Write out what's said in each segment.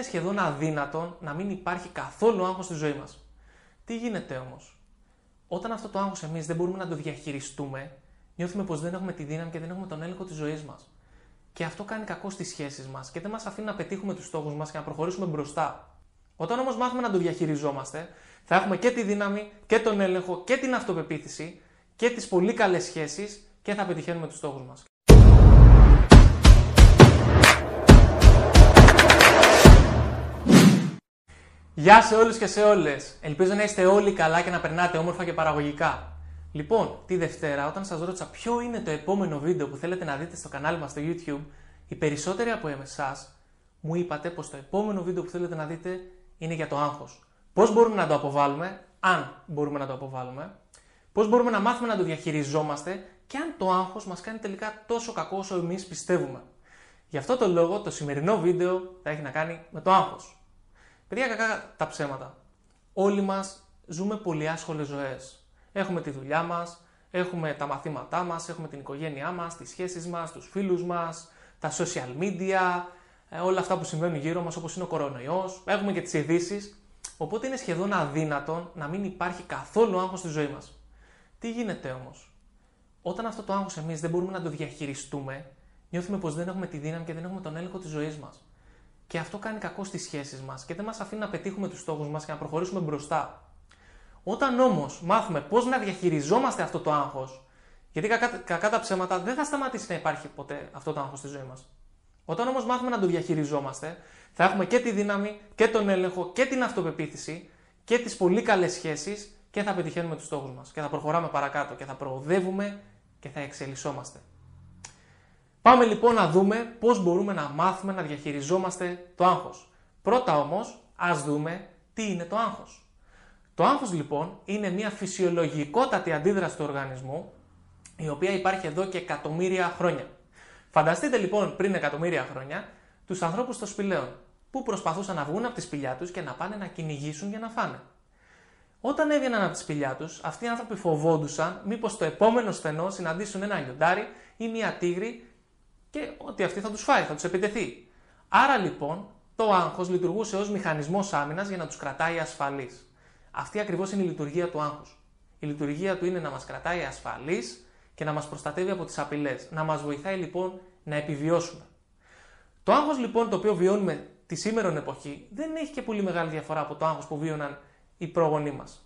Είναι σχεδόν αδύνατον να μην υπάρχει καθόλου άγχος στη ζωή μας. Τι γίνεται όμως; Όταν αυτό το άγχος εμείς δεν μπορούμε να το διαχειριστούμε, νιώθουμε πως δεν έχουμε τη δύναμη και δεν έχουμε τον έλεγχο της ζωής μας. Και αυτό κάνει κακό στις σχέσεις μας και δεν μας αφήνει να πετύχουμε τους στόχους μας και να προχωρήσουμε μπροστά. Όταν όμως μάθουμε να το διαχειριζόμαστε, θα έχουμε και τη δύναμη και τον έλεγχο και την αυτοπεποίθηση και τις πολύ καλές σχέσεις και θα πετυχαίνουμε τους στόχους μας. Γεια σε όλους και σε όλες. Ελπίζω να είστε όλοι καλά και να περνάτε όμορφα και παραγωγικά. Λοιπόν, τη Δευτέρα, όταν σας ρώτησα ποιο είναι το επόμενο βίντεο που θέλετε να δείτε στο κανάλι μας στο YouTube, οι περισσότεροι από εσάς μου είπατε πως το επόμενο βίντεο που θέλετε να δείτε είναι για το άγχος. Πώς μπορούμε να το αποβάλουμε, αν μπορούμε να το αποβάλουμε, πώς μπορούμε να μάθουμε να το διαχειριζόμαστε και αν το άγχος μας κάνει τελικά τόσο κακό όσο εμείς πιστεύουμε. Γι' αυτό το λόγο το σημερινό βίντεο θα έχει να κάνει με το άγχος. Παιδιά, κακά τα ψέματα. Όλοι μας ζούμε πολύ άσχολες ζωές. Έχουμε τη δουλειά μας, έχουμε τα μαθήματά μας, έχουμε την οικογένειά μας, τις σχέσεις μας, τους φίλους μας, τα social media, ε, όλα αυτά που συμβαίνουν γύρω μας όπως είναι ο κορονοϊός, έχουμε και τις ειδήσει. Οπότε είναι σχεδόν αδύνατον να μην υπάρχει καθόλου άγχος στη ζωή μας. Τι γίνεται όμως; Όταν αυτό το άγχος εμείς δεν μπορούμε να το διαχειριστούμε, νιώθουμε πως δεν έχουμε τη δύναμη και δεν έχουμε τον έλεγχο της ζωής μας. Και αυτό κάνει κακό στις σχέσεις μας και δεν μας αφήνει να πετύχουμε τους στόχους μας και να προχωρήσουμε μπροστά. Όταν όμως μάθουμε πώς να διαχειριζόμαστε αυτό το άγχος, γιατί κακά, κακά τα ψέματα δεν θα σταματήσει να υπάρχει ποτέ αυτό το άγχος στη ζωή μας. Όταν όμως μάθουμε να το διαχειριζόμαστε, θα έχουμε και τη δύναμη και τον έλεγχο και την αυτοπεποίθηση και τις πολύ καλές σχέσεις και θα πετυχαίνουμε τους στόχους μας. Και θα προχωράμε παρακάτω και θα προοδεύουμε και θα εξελισσόμαστε. Πάμε λοιπόν να δούμε πώς μπορούμε να μάθουμε να διαχειριζόμαστε το άγχος. Πρώτα όμως, ας δούμε τι είναι το άγχος. Το άγχος λοιπόν είναι μια φυσιολογικότατη αντίδραση του οργανισμού, η οποία υπάρχει εδώ και εκατομμύρια χρόνια. Φανταστείτε λοιπόν πριν εκατομμύρια χρόνια τους ανθρώπους των σπηλαίων, που προσπαθούσαν να βγουν από τη σπηλιά τους και να πάνε να κυνηγήσουν για να φάνε. Όταν έβγαιναν από τη σπηλιά τους, αυτοί οι άνθρωποι φοβόντουσαν μήπως το επόμενο στενό συναντήσουν ένα λιοντάρι ή μια τίγρη και ότι αυτή θα τους φάει, θα τους επιτεθεί. Άρα λοιπόν το άγχος λειτουργούσε ως μηχανισμός άμυνας για να τους κρατάει ασφαλείς. Αυτή ακριβώς είναι η λειτουργία του άγχους. Η λειτουργία του είναι να μας κρατάει ασφαλείς και να μας προστατεύει από τις απειλές. Να μας βοηθάει λοιπόν να επιβιώσουμε. Το άγχος λοιπόν το οποίο βιώνουμε τη σήμερον εποχή δεν έχει και πολύ μεγάλη διαφορά από το άγχος που βίωναν οι πρόγονοί μας.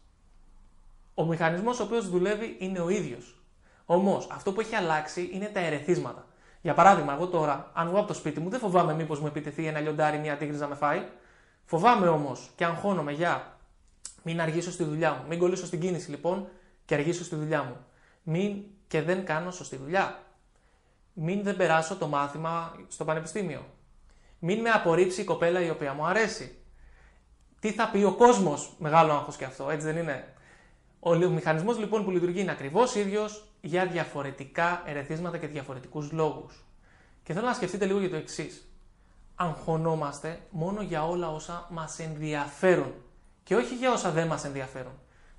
Ο μηχανισμός ο οποίος δουλεύει είναι ο ίδιος. Όμως αυτό που έχει αλλάξει είναι τα ερεθίσματα. Για παράδειγμα, εγώ τώρα, αν βγω από το σπίτι μου, δεν φοβάμαι μήπως μου επιτεθεί ένα λιοντάρι, μια τίγρη να με φάει. Φοβάμαι όμως και αγχώνομαι για μην αργήσω στη δουλειά μου. Μην κολλήσω στην κίνηση λοιπόν και αργήσω στη δουλειά μου. Μην και δεν κάνω σωστή δουλειά. Μην δεν περάσω το μάθημα στο πανεπιστήμιο. Μην με απορρίψει η κοπέλα η οποία μου αρέσει. Τι θα πει ο κόσμος, μεγάλο άγχος και αυτό, έτσι δεν είναι; Ο μηχανισμό λοιπόν που λειτουργεί είναι ακριβώς ίδιος για διαφορετικά ερεθίσματα και διαφορετικούς λόγους. Και θέλω να σκεφτείτε λίγο για το εξής. Αγχωνόμαστε μόνο για όλα όσα μας ενδιαφέρουν και όχι για όσα δεν μας ενδιαφέρουν.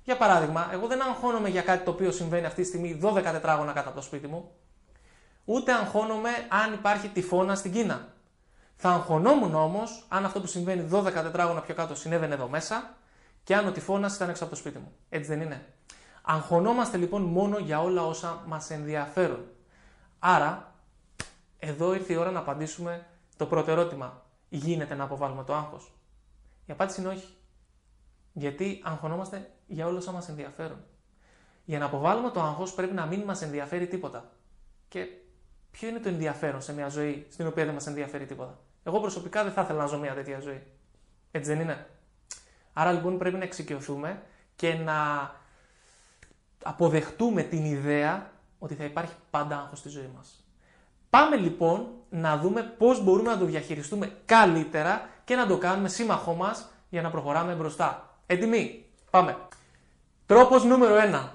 Για παράδειγμα, εγώ δεν αγχώνομαι για κάτι το οποίο συμβαίνει αυτή τη στιγμή 12 τετράγωνα κάτω από το σπίτι μου, ούτε αγχώνομαι αν υπάρχει τυφώνα στην Κίνα. Θα αγχωνόμουν όμως αν αυτό που συμβαίνει 12 τετράγωνα πιο κάτω συνέβαινε εδώ μέσα και αν ο τυφώνας ήταν έξω από το σπίτι μου. Έτσι δεν είναι. Αγχωνόμαστε λοιπόν μόνο για όλα όσα μας ενδιαφέρουν. Άρα, εδώ ήρθε η ώρα να απαντήσουμε το πρώτο ερώτημα. Γίνεται να αποβάλουμε το άγχος. Η απάντηση είναι όχι. Γιατί αγχωνόμαστε για όλα όσα μας ενδιαφέρουν. Για να αποβάλουμε το άγχος πρέπει να μην μας ενδιαφέρει τίποτα. Και ποιο είναι το ενδιαφέρον σε μια ζωή στην οποία δεν μας ενδιαφέρει τίποτα; Εγώ προσωπικά δεν θα ήθελα να ζω μια τέτοια ζωή. Έτσι δεν είναι; Άρα λοιπόν πρέπει να εξοικειωθούμε και να αποδεχτούμε την ιδέα ότι θα υπάρχει πάντα άγχος στη ζωή μας. Πάμε λοιπόν να δούμε πώς μπορούμε να το διαχειριστούμε καλύτερα και να το κάνουμε σύμμαχό μας για να προχωράμε μπροστά. Έτοιμοι, πάμε. Τρόπος νούμερο 1.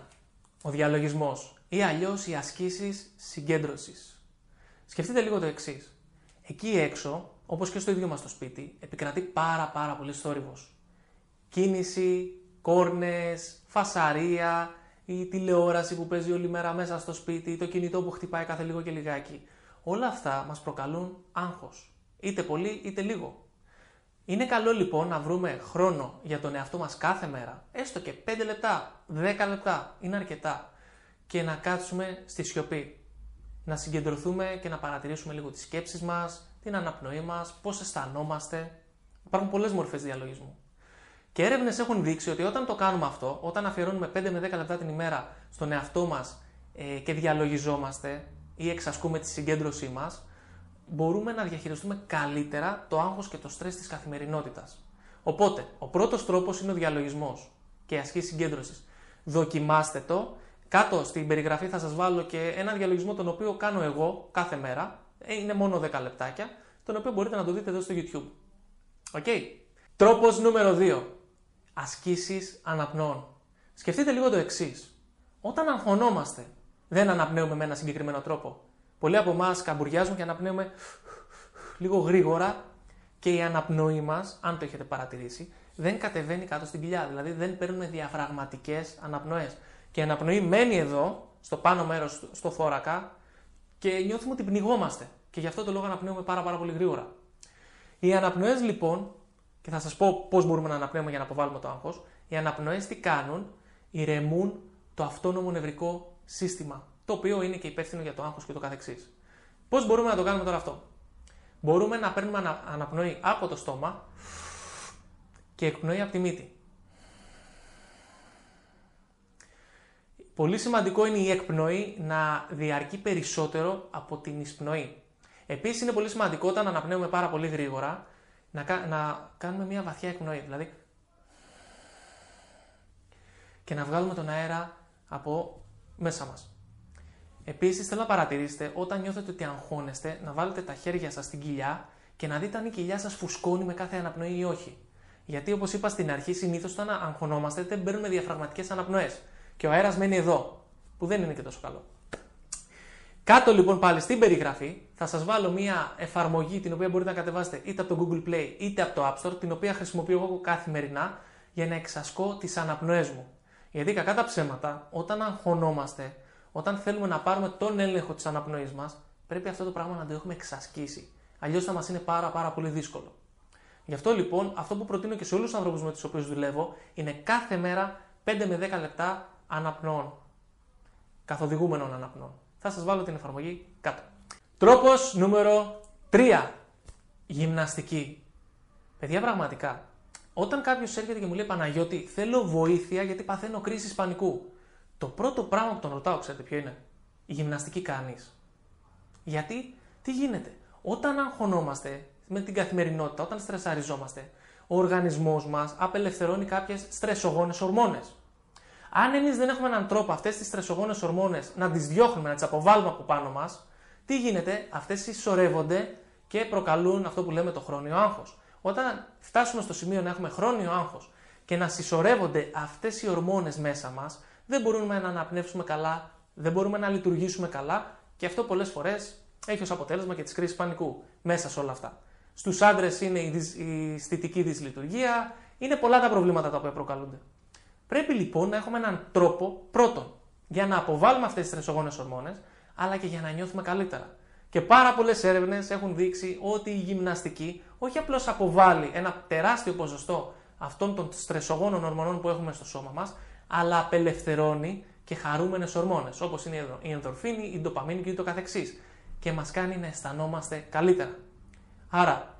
Ο διαλογισμός ή αλλιώς οι ασκήσεις συγκέντρωσης. Σκεφτείτε λίγο το εξής. Εκεί έξω, όπως και στο ίδιο μας το σπίτι, επικρατεί πάρα πάρα πολύ θόρυβος. Κίνηση, κόρνες, φασαρία, η τηλεόραση που παίζει όλη μέρα μέσα στο σπίτι, το κινητό που χτυπάει κάθε λίγο και λιγάκι. Όλα αυτά μας προκαλούν άγχος. Είτε πολύ είτε λίγο. Είναι καλό λοιπόν να βρούμε χρόνο για τον εαυτό μας κάθε μέρα, έστω και 5 λεπτά, 10 λεπτά, είναι αρκετά, και να κάτσουμε στη σιωπή. Να συγκεντρωθούμε και να παρατηρήσουμε λίγο τις σκέψεις μας, την αναπνοή μας, πώς αισθανόμαστε. Υπάρχουν πολλές μορφές διαλογισμού. Και έρευνες έχουν δείξει ότι όταν το κάνουμε αυτό, όταν αφιερώνουμε 5 με 10 λεπτά την ημέρα στον εαυτό μας ε, και διαλογιζόμαστε ή εξασκούμε τη συγκέντρωσή μας, μπορούμε να διαχειριστούμε καλύτερα το άγχος και το στρες της καθημερινότητας. Οπότε, ο πρώτος τρόπος είναι ο διαλογισμός και η άσκηση συγκέντρωσης. Δοκιμάστε το. Κάτω στην περιγραφή θα σας βάλω και ένα διαλογισμό τον οποίο κάνω εγώ κάθε μέρα. Ε, είναι μόνο 10 λεπτάκια, τον οποίο μπορείτε να το δείτε εδώ στο YouTube. Okay. Τρόπος νούμερο 2 ασκήσεις αναπνών. Σκεφτείτε λίγο το εξής. Όταν αγχωνόμαστε, δεν αναπνέουμε με ένα συγκεκριμένο τρόπο. Πολλοί από εμάς καμπουριάζουν και αναπνέουμε λίγο γρήγορα και η αναπνοή μας, αν το έχετε παρατηρήσει, δεν κατεβαίνει κάτω στην κοιλιά. Δηλαδή δεν παίρνουμε διαφραγματικές αναπνοές. Και η αναπνοή μένει εδώ, στο πάνω μέρος, στο θώρακα, και νιώθουμε ότι πνιγόμαστε. Και γι' αυτό το λόγο αναπνέουμε πάρα, πάρα πολύ γρήγορα. Οι αναπνοές λοιπόν και θα σας πω πώς μπορούμε να αναπνέουμε για να αποβάλουμε το άγχος. Οι αναπνοές τι κάνουν, ηρεμούν το αυτόνομο νευρικό σύστημα, το οποίο είναι και υπεύθυνο για το άγχος και το καθεξής. Πώς μπορούμε να το κάνουμε τώρα αυτό; Μπορούμε να παίρνουμε αναπνοή από το στόμα και εκπνοή από τη μύτη. Πολύ σημαντικό είναι η εκπνοή να διαρκεί περισσότερο από την εισπνοή. Επίσης είναι πολύ σημαντικό όταν αναπνέουμε πάρα πολύ γρήγορα να, να κάνουμε μια βαθιά εκπνοή. Δηλαδή, και να βγάλουμε τον αέρα από μέσα μας. Επίσης θέλω να παρατηρήσετε όταν νιώθετε ότι αγχώνεστε να βάλετε τα χέρια σας στην κοιλιά και να δείτε αν η κοιλιά σας φουσκώνει με κάθε αναπνοή ή όχι. Γιατί όπως είπα στην αρχή συνήθως όταν αγχωνόμαστε δεν παίρνουμε διαφραγματικές αναπνοές και ο αέρας μένει εδώ που δεν είναι και τόσο καλό. Κάτω λοιπόν πάλι στην περιγραφή θα σας βάλω μια εφαρμογή την οποία μπορείτε να κατεβάσετε είτε από το Google Play είτε από το App Store την οποία χρησιμοποιώ εγώ καθημερινά για να εξασκώ τις αναπνοές μου. Γιατί κακά τα ψέματα, όταν αγχωνόμαστε, όταν θέλουμε να πάρουμε τον έλεγχο της αναπνοής μας, πρέπει αυτό το πράγμα να το έχουμε εξασκήσει. Αλλιώς θα μας είναι πάρα πάρα πολύ δύσκολο. Γι' αυτό λοιπόν αυτό που προτείνω και σε όλους τους ανθρώπους με τους οποίους δουλεύω είναι κάθε μέρα 5 με 10 λεπτά αναπνοών. Καθοδηγούμενων αναπνοών. Θα σας βάλω την εφαρμογή κάτω. Τρόπος νούμερο 3. Γυμναστική. Παιδιά, πραγματικά, όταν κάποιος έρχεται και μου λέει Παναγιώτη, θέλω βοήθεια γιατί παθαίνω κρίση πανικού. Το πρώτο πράγμα που τον ρωτάω, ξέρετε ποιο είναι; Η γυμναστική κάνεις. Γιατί, τι γίνεται; Όταν αγχωνόμαστε με την καθημερινότητα, όταν στρεσαριζόμαστε, ο οργανισμός μας απελευθερώνει κάποιες στρεσογόνες ορμόνες. Αν εμείς δεν έχουμε έναν τρόπο αυτές τις στρεσογόνες ορμόνες να τις διώχνουμε, να τις αποβάλουμε από πάνω μας, τι γίνεται, αυτές συσσωρεύονται και προκαλούν αυτό που λέμε το χρόνιο άγχος. Όταν φτάσουμε στο σημείο να έχουμε χρόνιο άγχος και να συσσωρεύονται αυτές οι ορμόνες μέσα μας, δεν μπορούμε να αναπνεύσουμε καλά, δεν μπορούμε να λειτουργήσουμε καλά και αυτό πολλές φορές έχει ως αποτέλεσμα και τη κρίση πανικού μέσα σε όλα αυτά. Στους άντρες είναι η αισθητική δυσλειτουργία, είναι πολλά τα προβλήματα τα οποία προκαλούνται. Πρέπει λοιπόν να έχουμε έναν τρόπο πρώτον για να αποβάλουμε αυτές τις τρεσογόνε ορμόνες, αλλά και για να νιώθουμε καλύτερα. Και πάρα πολλές έρευνες έχουν δείξει ότι η γυμναστική όχι απλώς αποβάλλει ένα τεράστιο ποσοστό αυτών των στρεσογόνων ορμονών που έχουμε στο σώμα μας, αλλά απελευθερώνει και χαρούμενες ορμόνες, όπως είναι η ενδορφίνη, η ντοπαμίνη και το καθεξής. Και μας κάνει να αισθανόμαστε καλύτερα. Άρα,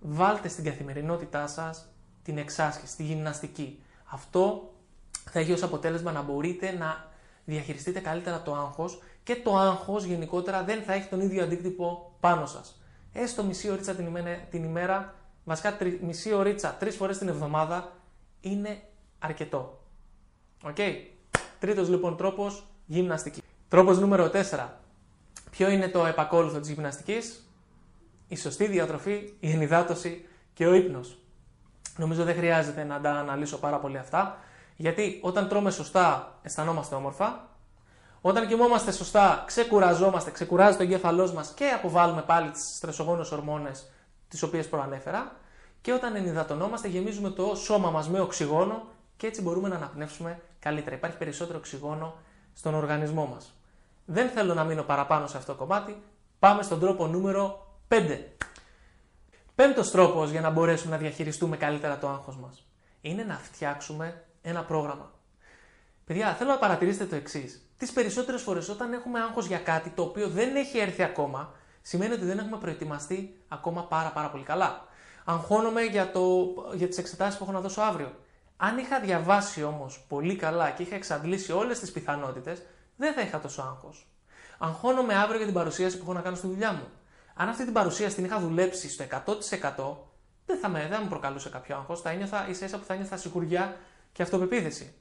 βάλτε στην καθημερινότητά σας την εξάσκηση, τη γυμναστική. Αυτό θα έχει ως αποτέλεσμα να μπορείτε να διαχειριστείτε καλύτερα το άγχος και το άγχος γενικότερα δεν θα έχει τον ίδιο αντίκτυπο πάνω σας. Έστω μισή ωρίτσα την ημέρα, την ημέρα βασικά τρι, μισή ωρίτσα τρεις φορές την εβδομάδα είναι αρκετό. Okay. Τρίτος λοιπόν τρόπος, γυμναστική. Τρόπος νούμερο 4. Ποιο είναι το επακόλουθο της γυμναστικής; Η σωστή διατροφή, η ενυδάτωση και ο ύπνος. Νομίζω δεν χρειάζεται να τα αναλύσω πάρα πολύ αυτά. Γιατί όταν τρώμε σωστά αισθανόμαστε όμορφα, όταν κοιμόμαστε σωστά ξεκουραζόμαστε, ξεκουράζει το εγκέφαλός μας και αποβάλλουμε πάλι τις στρεσογόνες ορμόνες τις οποίες προανέφερα. Και όταν ενυδατωνόμαστε, γεμίζουμε το σώμα μας με οξυγόνο και έτσι μπορούμε να αναπνεύσουμε καλύτερα. Υπάρχει περισσότερο οξυγόνο στον οργανισμό μας. Δεν θέλω να μείνω παραπάνω σε αυτό το κομμάτι. Πάμε στον τρόπο νούμερο 5. Πέμπτος τρόπος για να μπορέσουμε να διαχειριστούμε καλύτερα το άγχος μας είναι να φτιάξουμε ένα πρόγραμμα. Παιδιά, θέλω να παρατηρήσετε το εξής. Τις περισσότερες φορές όταν έχουμε άγχος για κάτι το οποίο δεν έχει έρθει ακόμα, σημαίνει ότι δεν έχουμε προετοιμαστεί ακόμα πάρα, πάρα πολύ καλά. Αγχώνομαι για, το, για τις εξετάσεις που έχω να δώσω αύριο. Αν είχα διαβάσει όμως πολύ καλά και είχα εξαντλήσει όλες τις πιθανότητες, δεν θα είχα τόσο άγχος. Αγχώνομαι αύριο για την παρουσίαση που έχω να κάνω στη δουλειά μου. Αν αυτή την παρουσίαση την είχα δουλέψει στο 100%, δεν θα με, δεν μου προκαλούσε κάποιο άγχος. Θα ένιωθα ίσα ίσα που θα ένιωθα σιγουριά και αυτοπεποίθηση.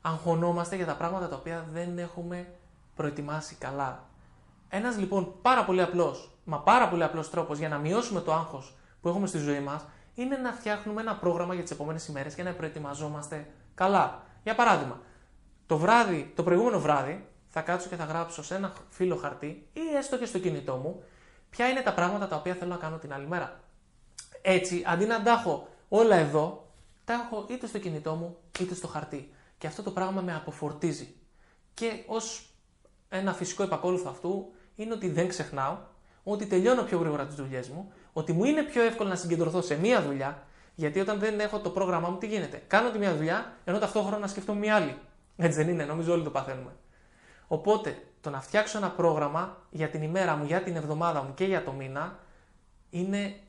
Αγχωνόμαστε για τα πράγματα τα οποία δεν έχουμε προετοιμάσει καλά. Ένας λοιπόν πάρα πολύ απλός, μα πάρα πολύ απλός τρόπος για να μειώσουμε το άγχος που έχουμε στη ζωή μας είναι να φτιάχνουμε ένα πρόγραμμα για τις επόμενες ημέρες και να προετοιμαζόμαστε καλά. Για παράδειγμα, το, βράδυ, το προηγούμενο βράδυ θα κάτσω και θα γράψω σε ένα φύλλο χαρτί ή έστω και στο κινητό μου ποια είναι τα πράγματα τα οποία θέλω να κάνω την άλλη μέρα. Έτσι, αντί να τα έχω όλα εδώ, τα έχω είτε στο κινητό μου είτε στο χαρτί. Και αυτό το πράγμα με αποφορτίζει. Και ως ένα φυσικό επακόλουθο αυτού είναι ότι δεν ξεχνάω, ότι τελειώνω πιο γρήγορα τις δουλειές μου, ότι μου είναι πιο εύκολο να συγκεντρωθώ σε μία δουλειά, γιατί όταν δεν έχω το πρόγραμμά μου, τι γίνεται. Κάνω τη μία δουλειά, ενώ ταυτόχρονα σκεφτώ μία άλλη. Έτσι δεν είναι, νομίζω όλοι το παθαίνουμε. Οπότε, το να φτιάξω ένα πρόγραμμα για την ημέρα μου, για την εβδομάδα μου και για το μήνα, είναι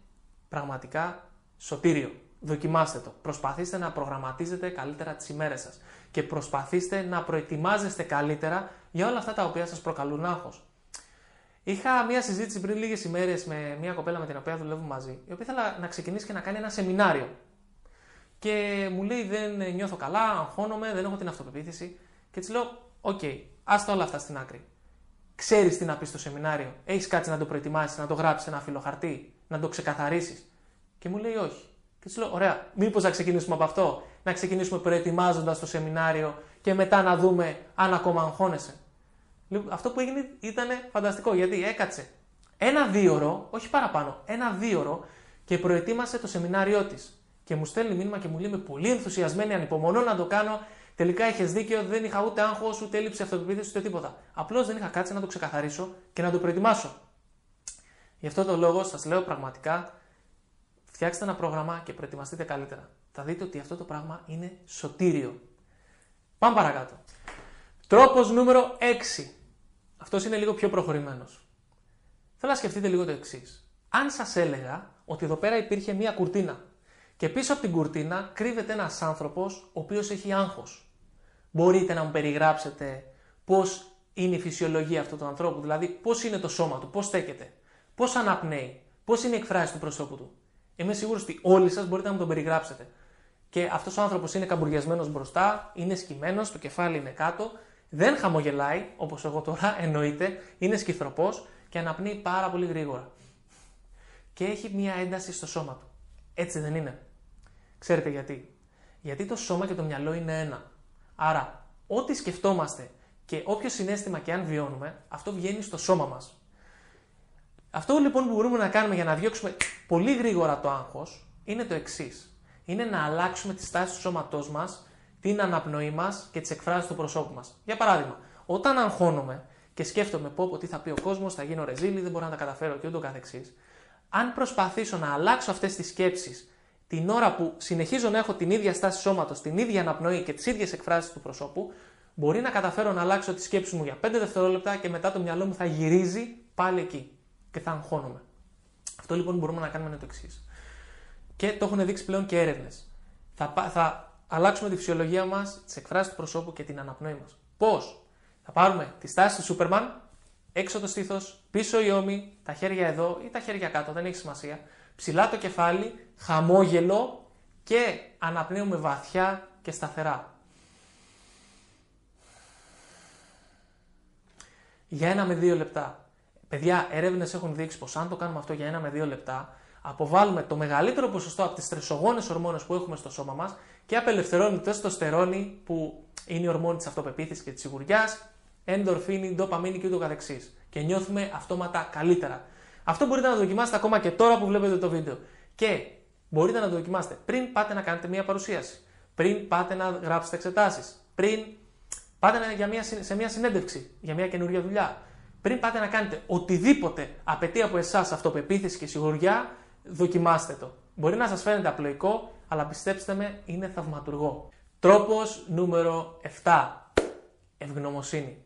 πραγματικά σωτήριο. Δοκιμάστε το. Προσπαθήστε να προγραμματίζετε καλύτερα τις ημέρες σας και προσπαθήστε να προετοιμάζεστε καλύτερα για όλα αυτά τα οποία σας προκαλούν άγχος. Είχα μία συζήτηση πριν λίγες ημέρες με μία κοπέλα με την οποία δουλεύω μαζί, η οποία ήθελα να ξεκινήσει και να κάνει ένα σεμινάριο. Και μου λέει: Δεν νιώθω καλά, αγχώνομαι, δεν έχω την αυτοπεποίθηση. Και της λέω: Okay, άστα όλα αυτά στην άκρη. Ξέρεις τι να πεις στο σεμινάριο, έχεις κάτσει να το προετοιμάσεις, να το γράψεις ένα φύλλο χαρτί, να το ξεκαθαρίσεις. Και μου λέει: Όχι. Και τη λέω: Ωραία, μήπως να ξεκινήσουμε από αυτό, να ξεκινήσουμε προετοιμάζοντας το σεμινάριο και μετά να δούμε αν ακόμα αγχώνεσαι. Λοιπόν, αυτό που έγινε ήταν φανταστικό γιατί έκατσε ένα δίωρο, όχι παραπάνω, ένα δίωρο και προετοίμασε το σεμινάριό της. Και μου στέλνει μήνυμα και μου λέει: με πολύ ενθουσιασμένη, ανυπομονώ να το κάνω. Τελικά είχες δίκιο, δεν είχα ούτε άγχος, ούτε έλλειψη αυτοπεποίθησης, ούτε τίποτα. Απλώς δεν είχα κάτσει να το ξεκαθαρίσω και να το προετοιμάσω. Γι' αυτό το λόγο σας λέω πραγματικά, φτιάξτε ένα πρόγραμμα και προετοιμαστείτε καλύτερα. Θα δείτε ότι αυτό το πράγμα είναι σωτήριο. Πάμε παρακάτω. Τρόπος νούμερο 6. Αυτός είναι λίγο πιο προχωρημένος. Θέλω να σκεφτείτε λίγο το εξής. Αν σας έλεγα ότι εδώ πέρα υπήρχε μία κουρτίνα και πίσω από την κουρτίνα κρύβεται ένας άνθρωπος ο οποίος έχει άγχος. Μπορείτε να μου περιγράψετε πώς είναι η φυσιολογία αυτού του ανθρώπου, δηλαδή πώς είναι το σώμα του, πώς στέκεται, πώς αναπνέει, πώς είναι η εκφράση του προσώπου του. Είμαι σίγουρος ότι όλοι σας μπορείτε να μου τον περιγράψετε. Και αυτός ο άνθρωπος είναι καμπουριασμένος μπροστά, είναι σκυμμένος, το κεφάλι είναι κάτω δεν χαμογελάει, όπως εγώ τώρα εννοείται, είναι σκυθροπός και αναπνύει πάρα πολύ γρήγορα. Και έχει μία ένταση στο σώμα του. Έτσι δεν είναι. Ξέρετε γιατί. Γιατί το σώμα και το μυαλό είναι ένα. Άρα, ό,τι σκεφτόμαστε και όποιο συνέστημα και αν βιώνουμε, αυτό βγαίνει στο σώμα μας. Αυτό λοιπόν που μπορούμε να κάνουμε για να διώξουμε πολύ γρήγορα το άγχος είναι το εξής. Είναι να αλλάξουμε τη στάση του σώματός μας την αναπνοή μας και τις εκφράσεις του προσώπου μας. Για παράδειγμα, όταν αγχώνομαι και σκέφτομαι πω, πω τι θα πει ο κόσμος, θα γίνω ρεζίλη, δεν μπορώ να τα καταφέρω και ούτω καθεξής, αν προσπαθήσω να αλλάξω αυτές τις σκέψεις την ώρα που συνεχίζω να έχω την ίδια στάση σώματος, την ίδια αναπνοή και τις ίδιες εκφράσεις του προσώπου, μπορεί να καταφέρω να αλλάξω τη σκέψη μου για 5 δευτερόλεπτα και μετά το μυαλό μου θα γυρίζει πάλι εκεί και θα αγχώνομαι. Αυτό λοιπόν που μπορούμε να κάνουμε είναι το εξής. Και το έχουν δείξει πλέον και έρευνες. Θα, θα αλλάξουμε τη φυσιολογία μας, τι εκφράσει του προσώπου και την αναπνοή μας. Πώς; Θα πάρουμε τη στάση του Σούπερμαν, έξω το στήθος, πίσω η ώμη, τα χέρια εδώ ή τα χέρια κάτω, δεν έχει σημασία. Ψηλά το κεφάλι, χαμόγελο και αναπνέουμε βαθιά και σταθερά. Για ένα με δύο λεπτά. Παιδιά, έρευνες έχουν δείξει πως αν το κάνουμε αυτό για ένα με δύο λεπτά, αποβάλουμε το μεγαλύτερο ποσοστό από τις τρεσογόνε ορμόνες που έχουμε στο σώμα μας και απελευθερώνει το τεστοστερόνη που είναι η ορμόνη της αυτοπεποίθησης και της σιγουριάς, ενδορφίνη, ντοπαμίνη και ούτω καθεξής. Και νιώθουμε αυτόματα καλύτερα. Αυτό μπορείτε να το δοκιμάσετε ακόμα και τώρα που βλέπετε το βίντεο. Και μπορείτε να το δοκιμάσετε πριν πάτε να κάνετε μια παρουσίαση, πριν πάτε να γράψετε εξετάσεις, πριν πάτε για μια, σε μια συνέντευξη για μια καινούργια δουλειά, πριν πάτε να κάνετε οτιδήποτε απαιτεί από εσάς αυτοπεποίθηση και σιγουριά, δοκιμάστε το. Μπορεί να σας φαίνεται απλοϊκό, αλλά πιστέψτε με, είναι θαυματουργό. Τρόπος νούμερο 7. Ευγνωμοσύνη.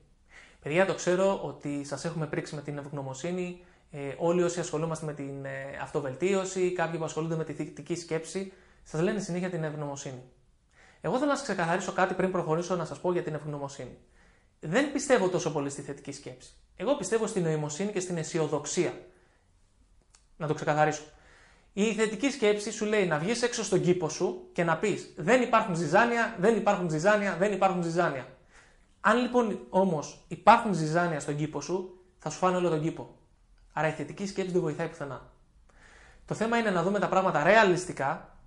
Παιδιά, το ξέρω ότι σας έχουμε πρίξει με την ευγνωμοσύνη. Ε, όλοι όσοι ασχολούμαστε με την ε, αυτοβελτίωση, κάποιοι που ασχολούνται με τη θετική σκέψη, σας λένε συνέχεια την ευγνωμοσύνη. Εγώ θέλω να σας ξεκαθαρίσω κάτι πριν προχωρήσω να σας πω για την ευγνωμοσύνη. Δεν πιστεύω τόσο πολύ στη θετική σκέψη. Εγώ πιστεύω στην νοημοσύνη και στην αισιοδοξία. Να το ξεκαθαρίσω. Η θετική σκέψη σου λέει να βγεις έξω στον κήπο σου και να πεις: Δεν υπάρχουν ζυζάνια, δεν υπάρχουν ζυζάνια, δεν υπάρχουν ζυζάνια. Αν λοιπόν όμως υπάρχουν ζυζάνια στον κήπο σου, θα σου φάνε όλο τον κήπο. Άρα η θετική σκέψη δεν βοηθάει πουθενά. Το θέμα είναι να δούμε τα πράγματα ρεαλιστικά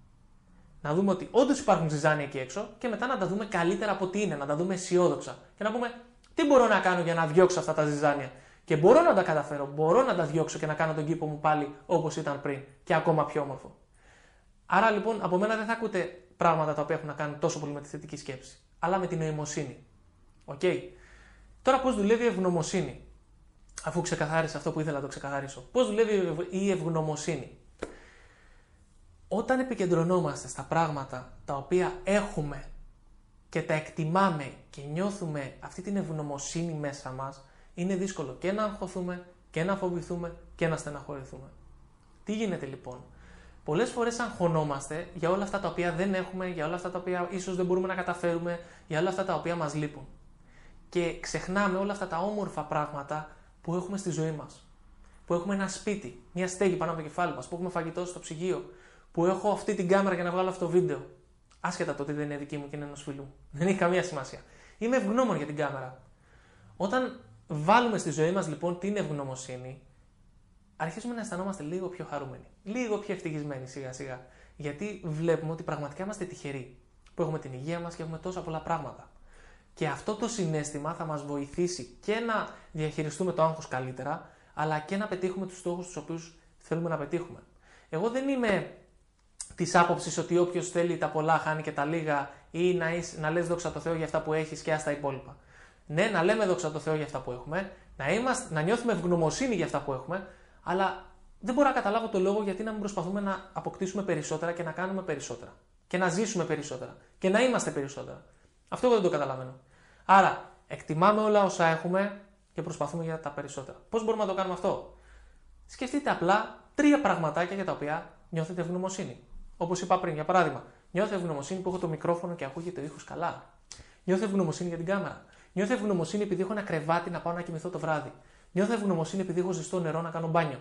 να δούμε ότι όντως υπάρχουν ζυζάνια εκεί έξω και μετά να τα δούμε καλύτερα από τι είναι, να τα δούμε αισιόδοξα. Και να πούμε τι μπορώ να κάνω για να διώξω αυτά τα ζυζάνια; Και μπορώ να τα καταφέρω, μπορώ να τα διώξω και να κάνω τον κήπο μου πάλι όπως ήταν πριν και ακόμα πιο όμορφο. Άρα λοιπόν από μένα δεν θα ακούτε πράγματα τα οποία έχουν να κάνουν τόσο πολύ με τη θετική σκέψη, αλλά με την νοημοσύνη. Okay. Τώρα πώς δουλεύει η ευγνωμοσύνη, αφού ξεκαθάρισα αυτό που ήθελα να το ξεκαθαρίσω. Πώς δουλεύει η ευγνωμοσύνη; Όταν επικεντρωνόμαστε στα πράγματα τα οποία έχουμε και τα εκτιμάμε και νιώθουμε αυτή την ευγνωμοσύνη μέσα μας, είναι δύσκολο και να αγχωθούμε και να φοβηθούμε και να στεναχωρηθούμε. Τι γίνεται λοιπόν; Πολλές φορές αγχωνόμαστε για όλα αυτά τα οποία δεν έχουμε, για όλα αυτά τα οποία ίσως δεν μπορούμε να καταφέρουμε, για όλα αυτά τα οποία μας λείπουν. Και ξεχνάμε όλα αυτά τα όμορφα πράγματα που έχουμε στη ζωή μας. Που έχουμε ένα σπίτι, μια στέγη πάνω από το κεφάλι μας, που έχουμε φαγητό στο ψυγείο, που έχω αυτή την κάμερα για να βγάλω αυτό το βίντεο. Άσχετα το ότι δεν είναι δική μου και είναι ενός φίλου. Δεν έχει καμία σημασία. Είμαι ευγνώμων για την κάμερα. Όταν βάλουμε στη ζωή μας λοιπόν την ευγνωμοσύνη, αρχίζουμε να αισθανόμαστε λίγο πιο χαρούμενοι. Λίγο πιο ευτυχισμένοι σιγά σιγά. Γιατί βλέπουμε ότι πραγματικά είμαστε τυχεροί. Που έχουμε την υγεία μας και έχουμε τόσα πολλά πράγματα. Και αυτό το συνέστημα θα μας βοηθήσει και να διαχειριστούμε το άγχος καλύτερα, αλλά και να πετύχουμε τους στόχους τους οποίους θέλουμε να πετύχουμε. Εγώ δεν είμαι της άποψης ότι όποιος θέλει τα πολλά χάνει και τα λίγα ή να, είσαι, να λες δόξα τω Θεώ για αυτά που έχεις και άστα υπόλοιπα. Ναι, να λέμε δόξα τω Θεώ για αυτά που έχουμε, να, είμαστε, να νιώθουμε ευγνωμοσύνη για αυτά που έχουμε, αλλά δεν μπορώ να καταλάβω το λόγο γιατί να μην προσπαθούμε να αποκτήσουμε περισσότερα και να κάνουμε περισσότερα. Και να ζήσουμε περισσότερα. Και να είμαστε περισσότερα. Αυτό εγώ δεν το καταλαβαίνω. Άρα, εκτιμάμε όλα όσα έχουμε και προσπαθούμε για τα περισσότερα. Πώς μπορούμε να το κάνουμε αυτό, Σκεφτείτε απλά τρία πραγματάκια για τα οποία νιώθετε ευγνωμοσύνη. Όπως είπα πριν, για παράδειγμα, νιώθω ευγνωμοσύνη που έχω το μικρόφωνο και ακούγεται ο ήχος καλά. Νιώθω ευγνωμοσύνη για την κάμερα. Νιώθω ευγνωμοσύνη επειδή έχω ένα κρεβάτι να πάω να κοιμηθώ το βράδυ. Νιώθω ευγνωμοσύνη επειδή έχω ζεστό νερό να κάνω μπάνιο.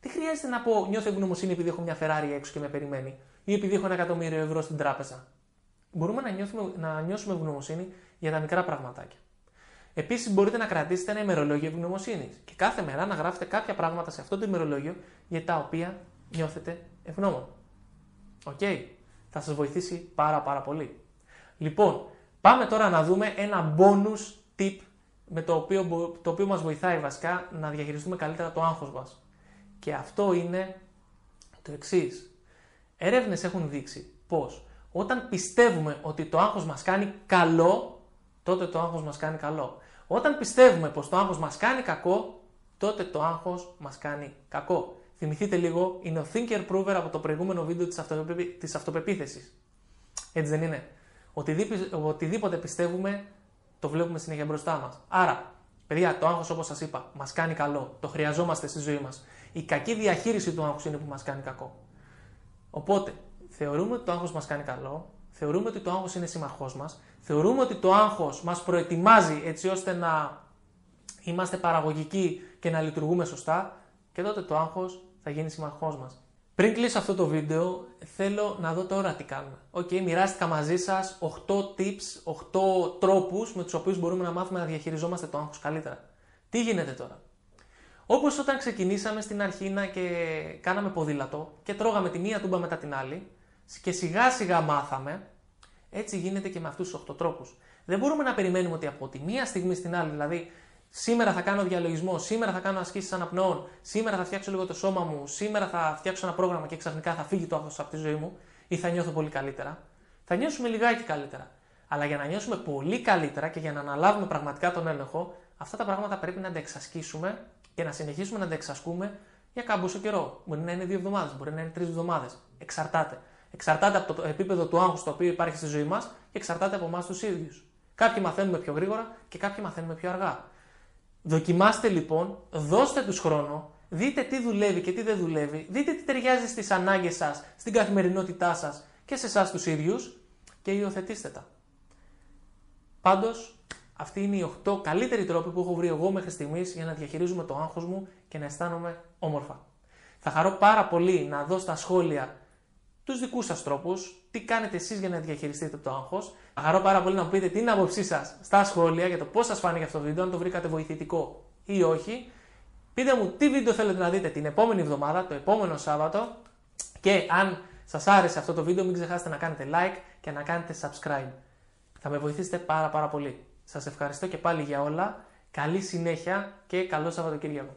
Τι χρειάζεται να πω νιώθω ευγνωμοσύνη επειδή έχω μια Ferrari έξω και με περιμένει; Ή επειδή έχω ένα εκατομμύριο ευρώ στην τράπεζα; Μπορούμε να, νιώθουμε, να νιώσουμε ευγνωμοσύνη για τα μικρά πραγματάκια. Επίσης, μπορείτε να κρατήσετε ένα ημερολόγιο ευγνωμοσύνης και κάθε μέρα να γράφετε κάποια πράγματα σε αυτό το ημερολόγιο για τα οποία νιώθετε ευγνώμων. Okay. Θα σας βοηθήσει πάρα πάρα πολύ. Λοιπόν, πάμε τώρα να δούμε ένα bonus tip με το οποίο, το οποίο μας βοηθάει βασικά να διαχειριστούμε καλύτερα το άγχος μας. Και αυτό είναι το εξής. Έρευνες έχουν δείξει πως όταν πιστεύουμε ότι το άγχος μας κάνει καλό, τότε το άγχος μας κάνει καλό. Όταν πιστεύουμε πως το άγχος μας κάνει κακό, τότε το άγχος μας κάνει κακό. Θυμηθείτε λίγο, είναι ο Thinker Prover από το προηγούμενο βίντεο της, αυτοπεπί... της αυτοπεποίθησης. Έτσι δεν είναι; Οτιδήποτε, οτιδήποτε πιστεύουμε, το βλέπουμε συνέχεια μπροστά μας. Άρα, παιδιά, το άγχος όπως σας είπα, μας κάνει καλό. Το χρειαζόμαστε στη ζωή μας. Η κακή διαχείριση του άγχους είναι που μας κάνει κακό. Οπότε, θεωρούμε ότι το άγχος μας κάνει καλό, θεωρούμε ότι το άγχος είναι συμμαχός μας, θεωρούμε ότι το άγχος μας προετοιμάζει έτσι ώστε να είμαστε παραγωγικοί και να λειτουργούμε σωστά και τότε το άγχος θα γίνει συμμαχός μας. Πριν κλείσω αυτό το βίντεο, θέλω να δω τώρα τι κάνουμε. Okay, μοιράστηκα μαζί σας 8 tips, 8 τρόπους με τους οποίους μπορούμε να μάθουμε να διαχειριζόμαστε το άγχος καλύτερα. Τι γίνεται τώρα; Όπως όταν ξεκινήσαμε στην αρχή να και κάναμε ποδήλατο και τρώγαμε τη μία τούμπα μετά την άλλη και σιγά σιγά μάθαμε, έτσι γίνεται και με αυτούς τους 8 τρόπους. Δεν μπορούμε να περιμένουμε ότι από τη μία στιγμή στην άλλη, δηλαδή Σήμερα θα κάνω διαλογισμό, σήμερα θα κάνω ασκήσεις αναπνοών, σήμερα θα φτιάξω λίγο το σώμα μου, σήμερα θα φτιάξω ένα πρόγραμμα και ξαφνικά θα φύγει το άγχος από τη ζωή μου ή θα νιώθω πολύ καλύτερα. Θα νιώσουμε λιγάκι καλύτερα. Αλλά για να νιώσουμε πολύ καλύτερα και για να αναλάβουμε πραγματικά τον έλεγχο, αυτά τα πράγματα πρέπει να τα εξασκήσουμε και να συνεχίσουμε να τα εξασκούμε για κάμποσο καιρό. Μπορεί να είναι δύο εβδομάδες, μπορεί να είναι τρεις εβδομάδες. Εξαρτάται. Εξαρτάται από το επίπεδο του άγχους το οποίο υπάρχει στη ζωή μας και εξαρτάται από εμάς τους ίδιους. Κάποιοι μαθαίνουμε πιο γρήγορα και κάποιοι μαθαίνουμε πιο αργά. Δοκιμάστε λοιπόν, δώστε τους χρόνο, δείτε τι δουλεύει και τι δεν δουλεύει, δείτε τι ταιριάζει στις ανάγκες σας, στην καθημερινότητά σας και σε εσάς τους ίδιους και υιοθετήστε τα. Πάντως, αυτοί είναι οι 8 καλύτεροι τρόποι που έχω βρει εγώ μέχρι στιγμής για να διαχειρίζουμε το άγχος μου και να αισθάνομαι όμορφα. Θα χαρώ πάρα πολύ να δω στα σχόλια τους δικούς σας τρόπους, τι κάνετε εσείς για να διαχειριστείτε το άγχος; Θα χαρώ πάρα πολύ να μου πείτε την άποψή σας στα σχόλια για το πώς σας φάνηκε αυτό το βίντεο, αν το βρήκατε βοηθητικό ή όχι. Πείτε μου τι βίντεο θέλετε να δείτε την επόμενη εβδομάδα, το επόμενο Σάββατο. Και αν σας άρεσε αυτό το βίντεο, μην ξεχάσετε να κάνετε like και να κάνετε subscribe. Θα με βοηθήσετε πάρα πάρα πολύ. Σας ευχαριστώ και πάλι για όλα. Καλή συνέχεια και καλό Σαββατοκύριακο.